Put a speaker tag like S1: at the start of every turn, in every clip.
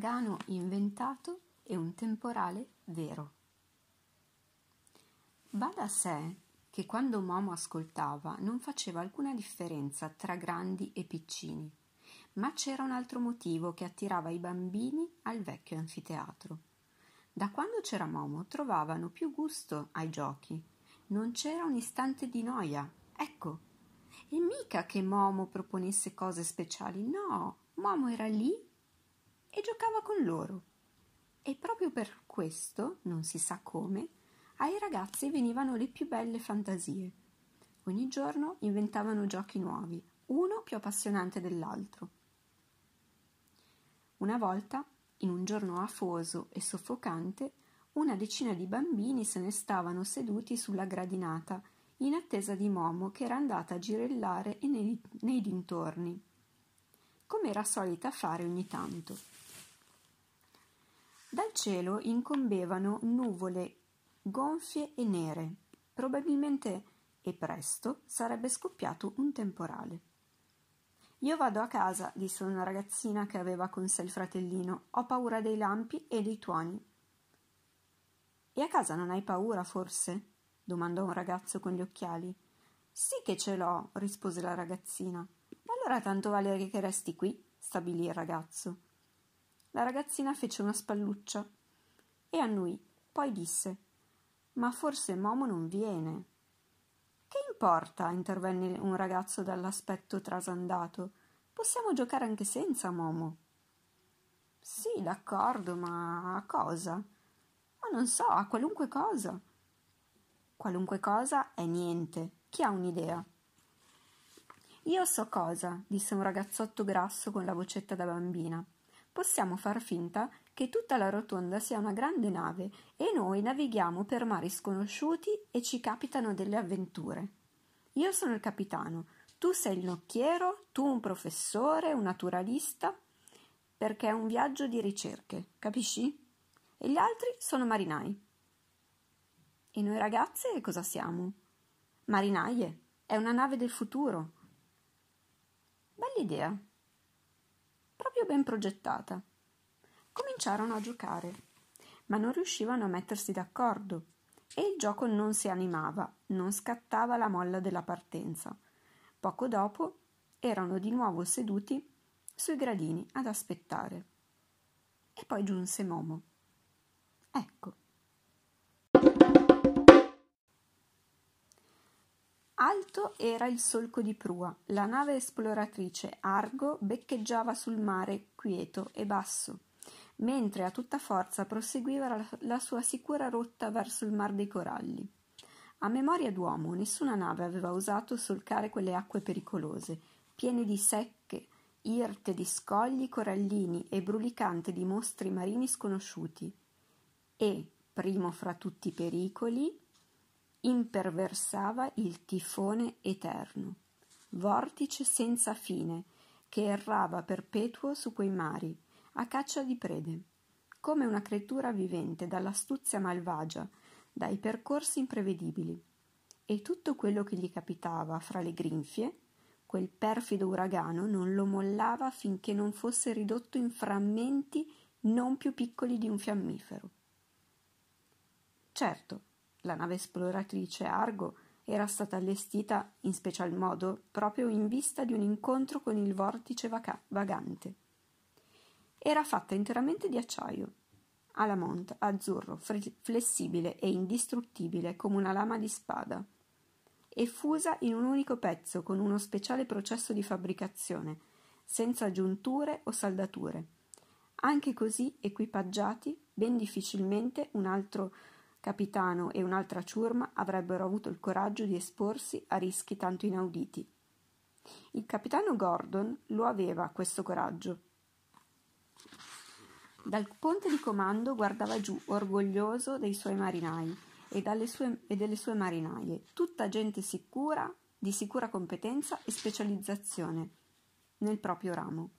S1: uragano inventato e un temporale vero. Va da sé che quando Momo ascoltava non faceva alcuna differenza tra grandi e piccini, ma c'era un altro motivo che attirava i bambini al vecchio anfiteatro. Da quando c'era Momo trovavano più gusto ai giochi, non c'era un istante di noia. Ecco, e mica che Momo proponesse cose speciali, no, Momo era lì e giocava con loro. E proprio per questo, non si sa come, ai ragazzi venivano le più belle fantasie. Ogni giorno inventavano giochi nuovi, uno più appassionante dell'altro. Una volta, in un giorno afoso e soffocante, una decina di bambini se ne stavano seduti sulla gradinata, in attesa di Momo che era andata a girellare nei, nei dintorni, come era solita fare ogni tanto. Dal cielo incombevano nuvole gonfie e nere. Probabilmente e presto sarebbe scoppiato un temporale. Io vado a casa, disse una ragazzina che aveva con sé il fratellino. Ho paura dei lampi e dei tuoni. E a casa non hai paura, forse? domandò un ragazzo con gli occhiali. Sì che ce l'ho, rispose la ragazzina. Allora tanto vale che resti qui, stabilì il ragazzo. La ragazzina fece una spalluccia e annui, poi disse ma forse Momo non viene. Che importa? intervenne un ragazzo dall'aspetto trasandato. Possiamo giocare anche senza Momo. Sì, d'accordo, ma a cosa? Ma non so, a qualunque cosa. Qualunque cosa è niente. Chi ha un'idea? Io so cosa, disse un ragazzotto grasso con la vocetta da bambina. Possiamo far finta che tutta la rotonda sia una grande nave e noi navighiamo per mari sconosciuti e ci capitano delle avventure. Io sono il capitano, tu sei il nocchiero, tu un professore, un naturalista, perché è un viaggio di ricerche, capisci? E gli altri sono marinai. E noi ragazze cosa siamo? Marinaie, è una nave del futuro. Bella idea. Proprio ben progettata cominciarono a giocare, ma non riuscivano a mettersi d'accordo e il gioco non si animava, non scattava la molla della partenza. Poco dopo erano di nuovo seduti sui gradini ad aspettare. E poi giunse Momo. Ecco. Alto era il solco di prua, la nave esploratrice Argo beccheggiava sul mare quieto e basso mentre a tutta forza proseguiva la, sua sicura rotta verso il mar dei coralli. A memoria d'uomo, nessuna nave aveva osato solcare quelle acque pericolose, piene di secche, irte di scogli corallini e brulicante di mostri marini sconosciuti. E, primo fra tutti i pericoli, imperversava il tifone eterno, vortice senza fine, che errava perpetuo su quei mari, a caccia di prede, come una creatura vivente dall'astuzia malvagia, dai percorsi imprevedibili. E tutto quello che gli capitava fra le grinfie, quel perfido uragano non lo mollava finché non fosse ridotto in frammenti non più piccoli di un fiammifero. Certo, la nave esploratrice Argo era stata allestita in special modo proprio in vista di un incontro con il vortice vaca- vagante. Era fatta interamente di acciaio, alamont, azzurro, flessibile e indistruttibile come una lama di spada, e fusa in un unico pezzo con uno speciale processo di fabbricazione, senza giunture o saldature. Anche così equipaggiati, ben difficilmente un altro capitano e un'altra ciurma avrebbero avuto il coraggio di esporsi a rischi tanto inauditi. Il capitano Gordon lo aveva questo coraggio dal ponte di comando guardava giù, orgoglioso dei suoi marinai e, sue, e delle sue marinaie, tutta gente sicura, di sicura competenza e specializzazione nel proprio ramo.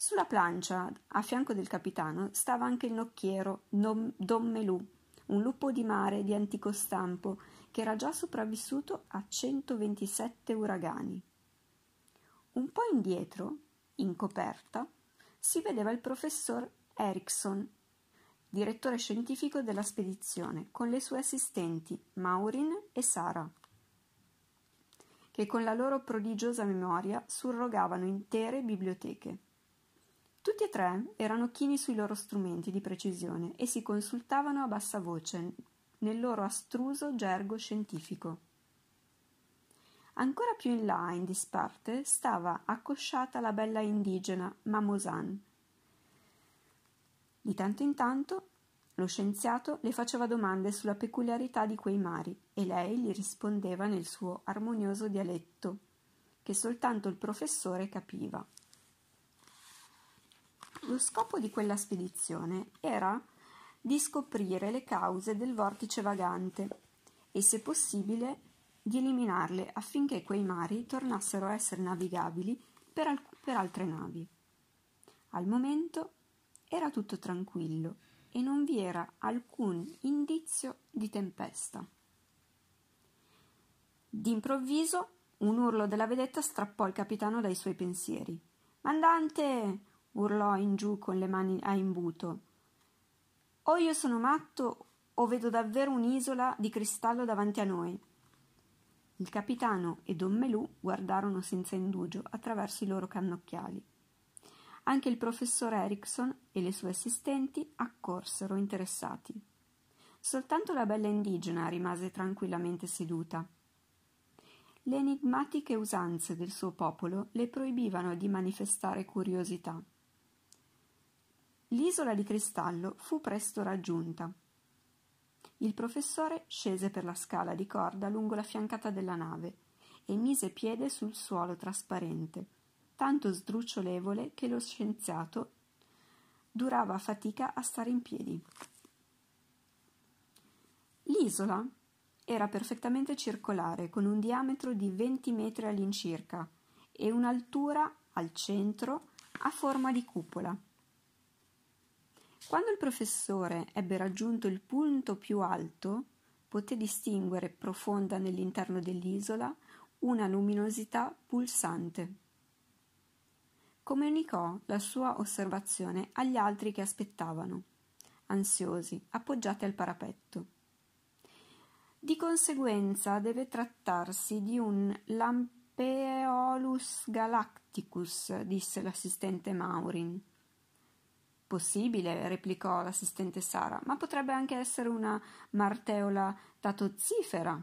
S1: Sulla plancia, a fianco del capitano, stava anche il nocchiero Don, Don Melù, un lupo di mare di antico stampo che era già sopravvissuto a 127 uragani. Un po' indietro, in coperta, si vedeva il professor Erickson, direttore scientifico della spedizione, con le sue assistenti Maureen e Sara, che con la loro prodigiosa memoria surrogavano intere biblioteche. Tutti e tre erano chini sui loro strumenti di precisione e si consultavano a bassa voce nel loro astruso gergo scientifico. Ancora più in là, in disparte, stava accosciata la bella indigena Mamosan. Di tanto in tanto lo scienziato le faceva domande sulla peculiarità di quei mari e lei gli rispondeva nel suo armonioso dialetto, che soltanto il professore capiva. Lo scopo di quella spedizione era di scoprire le cause del vortice vagante e, se possibile, di eliminarle affinché quei mari tornassero a essere navigabili per, al- per altre navi. Al momento era tutto tranquillo e non vi era alcun indizio di tempesta. D'improvviso un urlo della vedetta strappò il capitano dai suoi pensieri. Mandante! Urlò in giù con le mani a imbuto. O io sono matto o vedo davvero un'isola di cristallo davanti a noi. Il capitano e Don Melù guardarono senza indugio attraverso i loro cannocchiali. Anche il professor Erickson e le sue assistenti accorsero interessati. Soltanto la bella indigena rimase tranquillamente seduta. Le enigmatiche usanze del suo popolo le proibivano di manifestare curiosità. L'isola di cristallo fu presto raggiunta. Il professore scese per la scala di corda lungo la fiancata della nave e mise piede sul suolo trasparente, tanto sdrucciolevole che lo scienziato durava fatica a stare in piedi. L'isola era perfettamente circolare, con un diametro di 20 metri all'incirca e un'altura al centro a forma di cupola. Quando il professore ebbe raggiunto il punto più alto, poté distinguere profonda nell'interno dell'isola una luminosità pulsante. Comunicò la sua osservazione agli altri che aspettavano, ansiosi, appoggiati al parapetto. Di conseguenza deve trattarsi di un Lampeolus Galacticus, disse l'assistente Maurin. Possibile, replicò l'assistente Sara, ma potrebbe anche essere una marteola tatozzifera.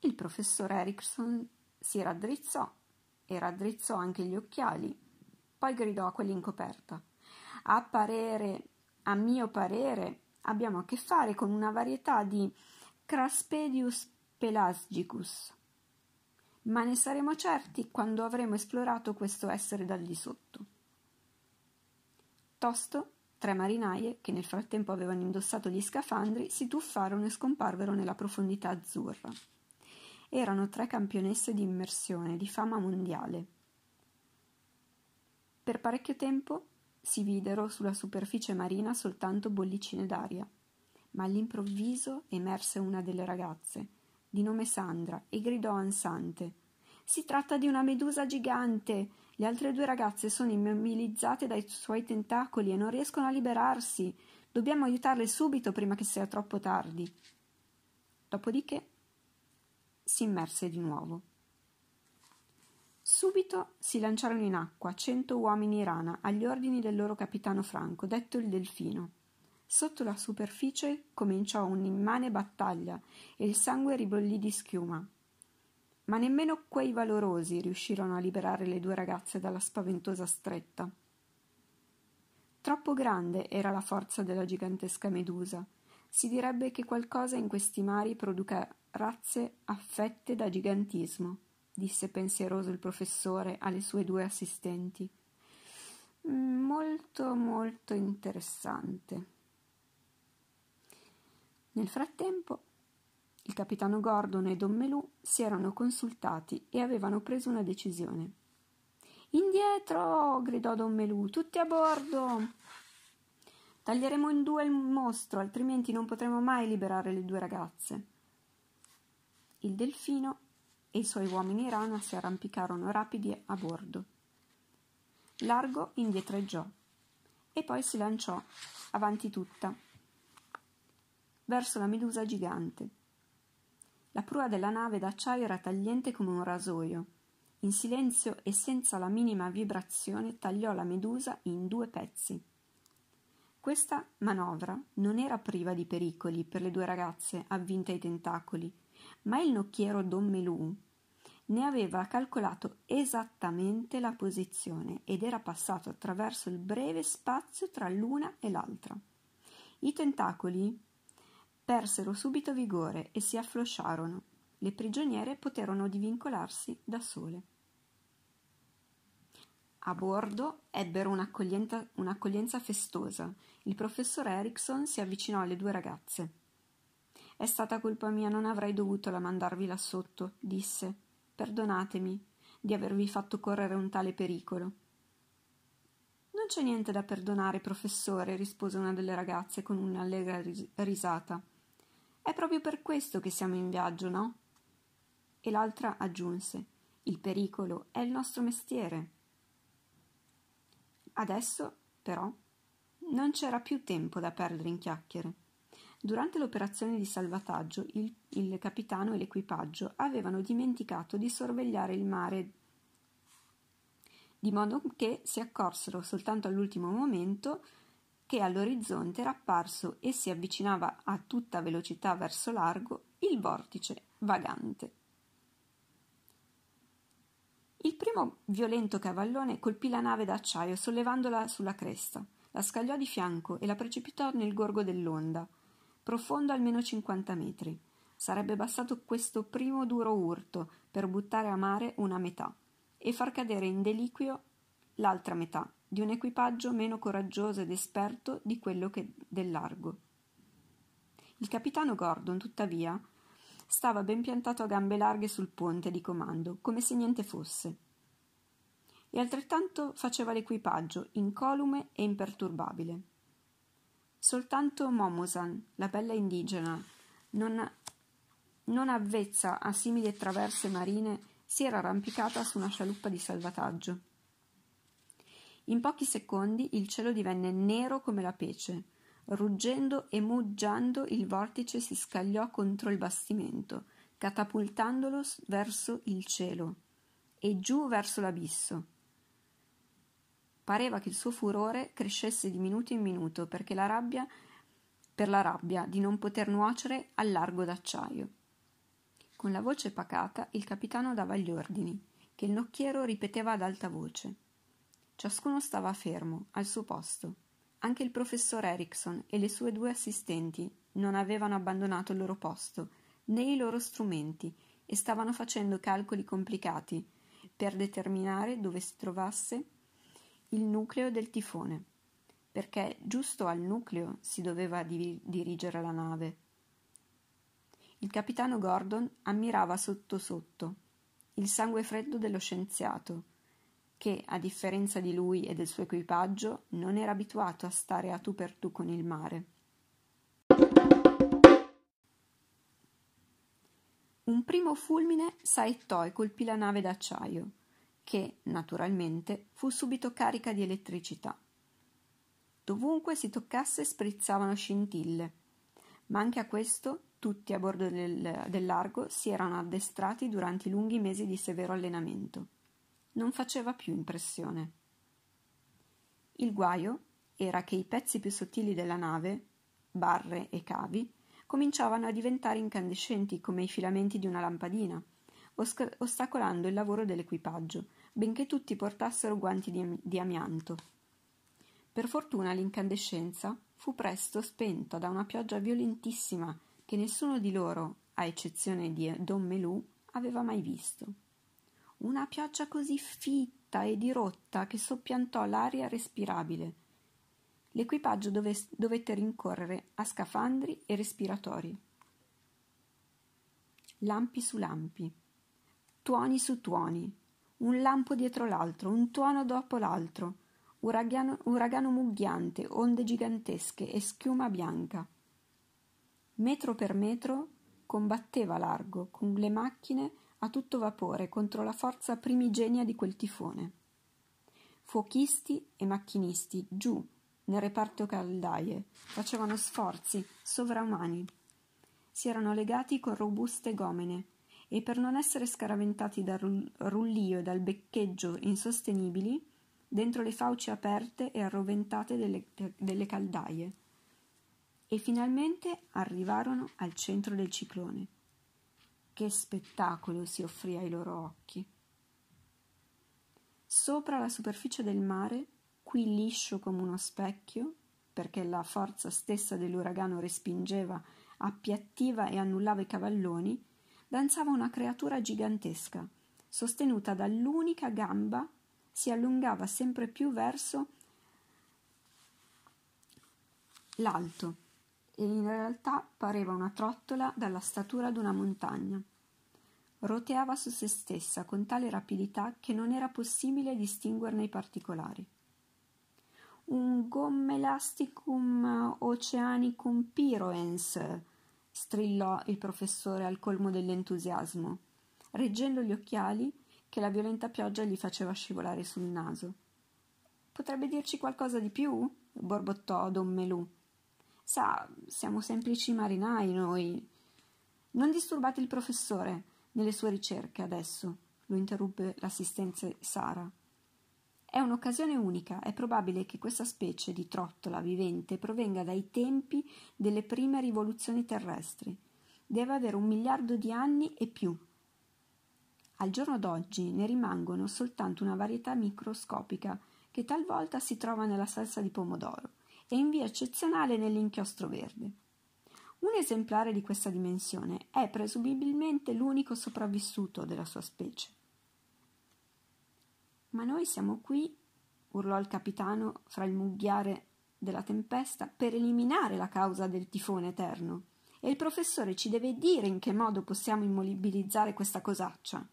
S1: Il professor Erickson si raddrizzò e raddrizzò anche gli occhiali. Poi gridò a quelli in coperta. A parere, a mio parere, abbiamo a che fare con una varietà di Craspedius pelasgicus. Ma ne saremo certi quando avremo esplorato questo essere dal di sotto. Tosto, tre marinaie, che nel frattempo avevano indossato gli scafandri, si tuffarono e scomparvero nella profondità azzurra. Erano tre campionesse di immersione di fama mondiale. Per parecchio tempo si videro sulla superficie marina soltanto bollicine d'aria, ma all'improvviso emerse una delle ragazze, di nome Sandra, e gridò ansante Si tratta di una medusa gigante. Le altre due ragazze sono immobilizzate dai suoi tentacoli e non riescono a liberarsi. Dobbiamo aiutarle subito prima che sia troppo tardi. Dopodiché si immerse di nuovo. Subito si lanciarono in acqua cento uomini rana agli ordini del loro capitano Franco, detto il Delfino. Sotto la superficie cominciò un'immane battaglia e il sangue ribollì di schiuma ma nemmeno quei valorosi riuscirono a liberare le due ragazze dalla spaventosa stretta. Troppo grande era la forza della gigantesca medusa. Si direbbe che qualcosa in questi mari produca razze affette da gigantismo, disse pensieroso il professore alle sue due assistenti. Molto, molto interessante. Nel frattempo il capitano Gordon e Don Melù si erano consultati e avevano preso una decisione. Indietro! gridò Don Melù, tutti a bordo! Taglieremo in due il mostro, altrimenti non potremo mai liberare le due ragazze. Il delfino e i suoi uomini rana si arrampicarono rapidi a bordo. Largo indietreggiò e poi si lanciò avanti tutta verso la medusa gigante. La prua della nave d'acciaio era tagliente come un rasoio. In silenzio e senza la minima vibrazione tagliò la medusa in due pezzi. Questa manovra non era priva di pericoli per le due ragazze avvinte ai tentacoli, ma il nocchiero Don Melù ne aveva calcolato esattamente la posizione ed era passato attraverso il breve spazio tra l'una e l'altra. I tentacoli persero subito vigore e si afflosciarono. Le prigioniere poterono divincolarsi da sole. A bordo ebbero un'accoglienza, un'accoglienza festosa. Il professor Erickson si avvicinò alle due ragazze. È stata colpa mia, non avrei dovuto la mandarvi là sotto, disse. Perdonatemi di avervi fatto correre un tale pericolo. Non c'è niente da perdonare, professore, rispose una delle ragazze con un'allegra ris- risata. È proprio per questo che siamo in viaggio, no? E l'altra aggiunse: Il pericolo è il nostro mestiere. Adesso, però, non c'era più tempo da perdere in chiacchiere. Durante l'operazione di salvataggio il, il capitano e l'equipaggio avevano dimenticato di sorvegliare il mare di modo che si accorsero soltanto all'ultimo momento che all'orizzonte era apparso e si avvicinava a tutta velocità verso largo il vortice vagante. Il primo violento cavallone colpì la nave d'acciaio sollevandola sulla cresta, la scagliò di fianco e la precipitò nel gorgo dell'onda profondo almeno 50 metri. Sarebbe bastato questo primo duro urto per buttare a mare una metà e far cadere in deliquio l'altra metà di un equipaggio meno coraggioso ed esperto di quello che del largo. Il capitano Gordon, tuttavia, stava ben piantato a gambe larghe sul ponte di comando, come se niente fosse. E altrettanto faceva l'equipaggio, incolume e imperturbabile. Soltanto Momosan, la bella indigena, non, non avvezza a simili traverse marine, si era arrampicata su una scialuppa di salvataggio. In pochi secondi il cielo divenne nero come la pece. Ruggendo e muggiando il vortice si scagliò contro il bastimento, catapultandolo verso il cielo e giù verso l'abisso. Pareva che il suo furore crescesse di minuto in minuto perché la rabbia per la rabbia di non poter nuocere al largo d'acciaio. Con la voce pacata il capitano dava gli ordini, che il nocchiero ripeteva ad alta voce. Ciascuno stava fermo, al suo posto. Anche il professor Erickson e le sue due assistenti non avevano abbandonato il loro posto, né i loro strumenti, e stavano facendo calcoli complicati per determinare dove si trovasse il nucleo del tifone, perché giusto al nucleo si doveva di- dirigere la nave. Il capitano Gordon ammirava sotto sotto il sangue freddo dello scienziato, che, a differenza di lui e del suo equipaggio, non era abituato a stare a tu per tu con il mare. Un primo fulmine saettò e colpì la nave d'acciaio che, naturalmente, fu subito carica di elettricità. Dovunque si toccasse sprizzavano scintille, ma anche a questo tutti a bordo del, largo si erano addestrati durante i lunghi mesi di severo allenamento. Non faceva più impressione. Il guaio era che i pezzi più sottili della nave, barre e cavi, cominciavano a diventare incandescenti come i filamenti di una lampadina ostacolando il lavoro dell'equipaggio, benché tutti portassero guanti di, di amianto. Per fortuna l'incandescenza fu presto spenta da una pioggia violentissima che nessuno di loro, a eccezione di Don Melù, aveva mai visto. Una pioggia così fitta e dirotta che soppiantò l'aria respirabile. L'equipaggio dove, dovette rincorrere a scafandri e respiratori. Lampi su lampi tuoni su tuoni, un lampo dietro l'altro, un tuono dopo l'altro, uragano, uragano mugghiante, onde gigantesche e schiuma bianca. Metro per metro combatteva largo, con le macchine a tutto vapore contro la forza primigenia di quel tifone. Fuochisti e macchinisti giù nel reparto caldaie facevano sforzi sovraumani. Si erano legati con robuste gomene e per non essere scaraventati dal rullio e dal beccheggio insostenibili, dentro le fauci aperte e arroventate delle, delle caldaie. E finalmente arrivarono al centro del ciclone. Che spettacolo si offrì ai loro occhi. Sopra la superficie del mare, qui liscio come uno specchio, perché la forza stessa dell'uragano respingeva, appiattiva e annullava i cavalloni, danzava una creatura gigantesca, sostenuta dall'unica gamba, si allungava sempre più verso l'alto e in realtà pareva una trottola dalla statura d'una montagna. Roteava su se stessa con tale rapidità che non era possibile distinguerne i particolari. Un gommelasticum oceanicum piroens, strillò il professore al colmo dell'entusiasmo, reggendo gli occhiali che la violenta pioggia gli faceva scivolare sul naso. Potrebbe dirci qualcosa di più? borbottò don Melù. Sa, siamo semplici marinai noi. Non disturbate il professore nelle sue ricerche adesso, lo interruppe l'assistente Sara. È un'occasione unica, è probabile che questa specie di trottola vivente provenga dai tempi delle prime rivoluzioni terrestri. Deve avere un miliardo di anni e più. Al giorno d'oggi ne rimangono soltanto una varietà microscopica che talvolta si trova nella salsa di pomodoro e in via eccezionale nell'inchiostro verde. Un esemplare di questa dimensione è presumibilmente l'unico sopravvissuto della sua specie. Ma noi siamo qui, urlò il capitano fra il mugghiare della tempesta, per eliminare la causa del tifone eterno. E il professore ci deve dire in che modo possiamo immobilizzare questa cosaccia.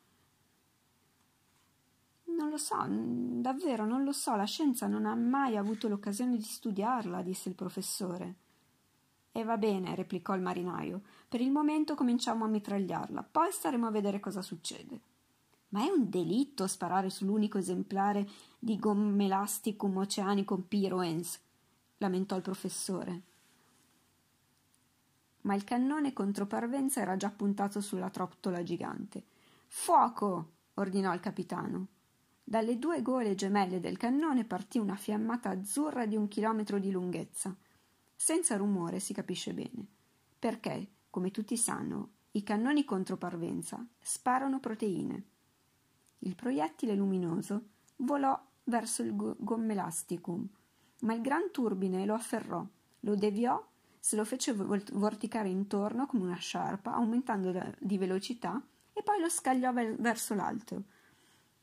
S1: So, davvero non lo so, la scienza non ha mai avuto l'occasione di studiarla, disse il professore. E va bene, replicò il marinaio. Per il momento cominciamo a mitragliarla, poi staremo a vedere cosa succede. Ma è un delitto sparare sull'unico esemplare di Gommelasticum oceanicum piroens, lamentò il professore. Ma il cannone contro parvenza era già puntato sulla trottola gigante. Fuoco! ordinò il capitano. Dalle due gole gemelle del cannone partì una fiammata azzurra di un chilometro di lunghezza. Senza rumore si capisce bene. Perché, come tutti sanno, i cannoni contro parvenza sparano proteine. Il proiettile luminoso volò verso il gommelasticum, ma il gran turbine lo afferrò, lo deviò, se lo fece vorticare intorno come una sciarpa, aumentando di velocità, e poi lo scagliò verso l'alto,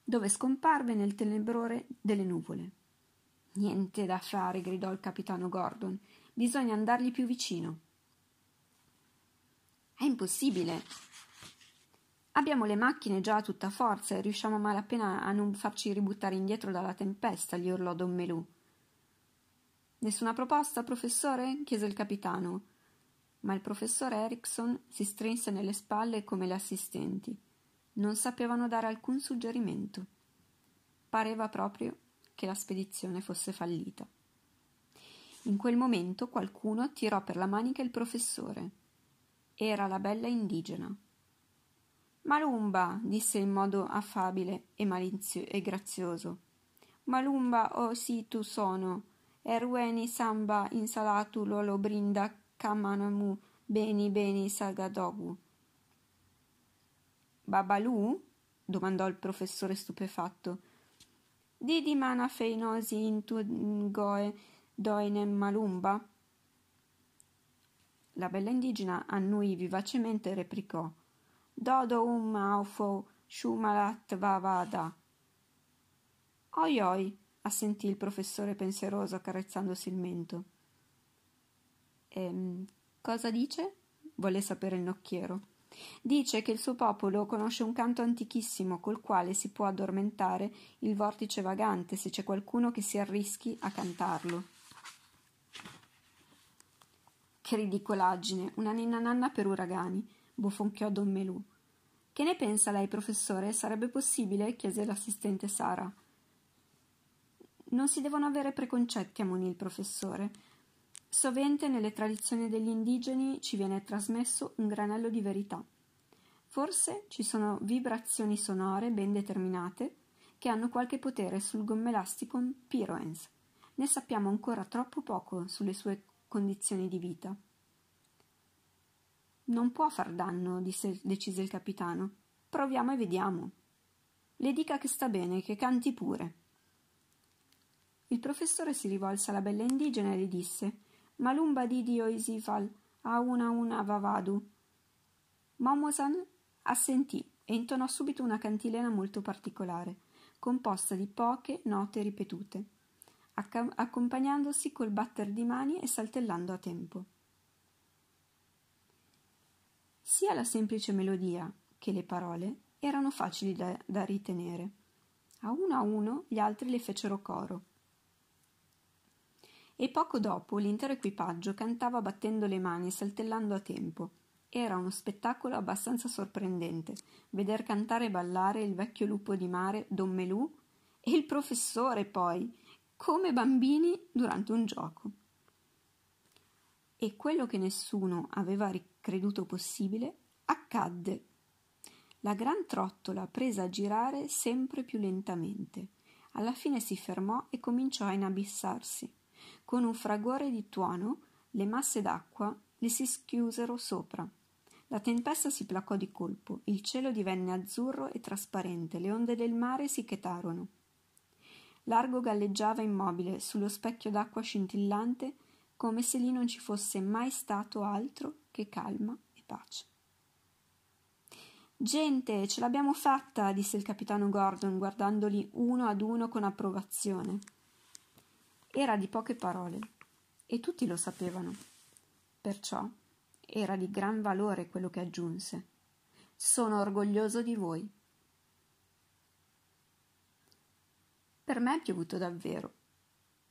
S1: dove scomparve nel tenebrore delle nuvole. Niente da fare, gridò il capitano Gordon. Bisogna andargli più vicino. È impossibile, Abbiamo le macchine già a tutta forza e riusciamo a malapena a non farci ributtare indietro dalla tempesta, gli urlò Don Melù. Nessuna proposta, professore? chiese il capitano. Ma il professor Erickson si strinse nelle spalle come le assistenti. Non sapevano dare alcun suggerimento. Pareva proprio che la spedizione fosse fallita. In quel momento qualcuno tirò per la manica il professore. Era la bella indigena. Malumba, disse in modo affabile e, malizio- e grazioso. Malumba, oh sì, tu sono. Erweni samba insalatu lolo brinda kamanamu beni beni sagadogu. Babalù? domandò il professore stupefatto. Didi mana feinosi intu goe doinem malumba? La bella indigena annui vivacemente e replicò. Dodo um aufo shumalat vavada. Oi oi, assentì il professore pensieroso accarezzandosi il mento. Ehm, cosa dice? volle sapere il nocchiero. Dice che il suo popolo conosce un canto antichissimo col quale si può addormentare il vortice vagante se c'è qualcuno che si arrischi a cantarlo. Che ridicolaggine, una ninna nanna per uragani bofonchiò don Melù. Che ne pensa lei, professore? Sarebbe possibile? chiese l'assistente Sara. Non si devono avere preconcetti, ammonì il professore. Sovente nelle tradizioni degli indigeni ci viene trasmesso un granello di verità. Forse ci sono vibrazioni sonore ben determinate che hanno qualche potere sul gommelasticum piroens. Ne sappiamo ancora troppo poco sulle sue condizioni di vita. Non può far danno, disse, decise il capitano. Proviamo e vediamo. Le dica che sta bene, che canti pure. Il professore si rivolse alla bella indigena e le disse Malumba didio isifal, a una una vavadu. Momosan assentì e intonò subito una cantilena molto particolare, composta di poche note ripetute, acc- accompagnandosi col batter di mani e saltellando a tempo. Sia la semplice melodia che le parole erano facili da, da ritenere. A uno a uno gli altri le fecero coro. E poco dopo l'intero equipaggio cantava battendo le mani e saltellando a tempo, era uno spettacolo abbastanza sorprendente veder cantare e ballare il vecchio lupo di mare Don Melù e il professore poi, come bambini durante un gioco. E quello che nessuno aveva creduto possibile accadde. La gran trottola prese a girare sempre più lentamente. Alla fine si fermò e cominciò a inabissarsi. Con un fragore di tuono le masse d'acqua le si schiusero sopra la tempesta si placò di colpo, il cielo divenne azzurro e trasparente, le onde del mare si chetarono. Largo galleggiava immobile sullo specchio d'acqua scintillante, come se lì non ci fosse mai stato altro che calma e pace. Gente, ce l'abbiamo fatta, disse il capitano Gordon, guardandoli uno ad uno con approvazione. Era di poche parole, e tutti lo sapevano. Perciò era di gran valore quello che aggiunse. Sono orgoglioso di voi. Per me è piovuto davvero.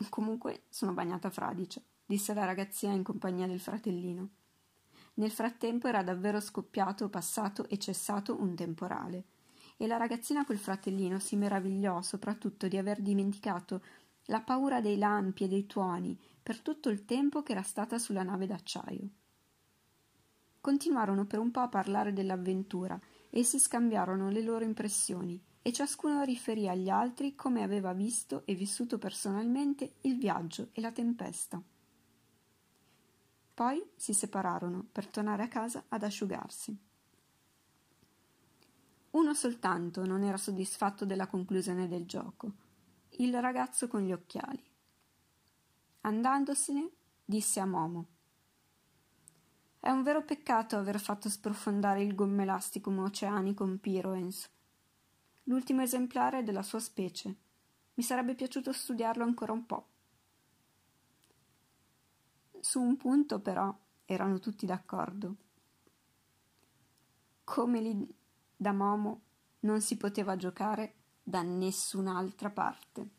S1: Comunque sono bagnata fradicia, disse la ragazzina in compagnia del fratellino. Nel frattempo era davvero scoppiato, passato e cessato un temporale, e la ragazzina col fratellino si meravigliò soprattutto di aver dimenticato la paura dei lampi e dei tuoni per tutto il tempo che era stata sulla nave d'acciaio. Continuarono per un po' a parlare dell'avventura e si scambiarono le loro impressioni, e ciascuno riferì agli altri come aveva visto e vissuto personalmente il viaggio e la tempesta. Poi si separarono per tornare a casa ad asciugarsi. Uno soltanto non era soddisfatto della conclusione del gioco, il ragazzo con gli occhiali. Andandosene, disse a Momo è un vero peccato aver fatto sprofondare il gommelasticum oceanicum piroens. L'ultimo esemplare della sua specie. Mi sarebbe piaciuto studiarlo ancora un po'. Su un punto, però, erano tutti d'accordo. Come lì da Momo non si poteva giocare da nessun'altra parte.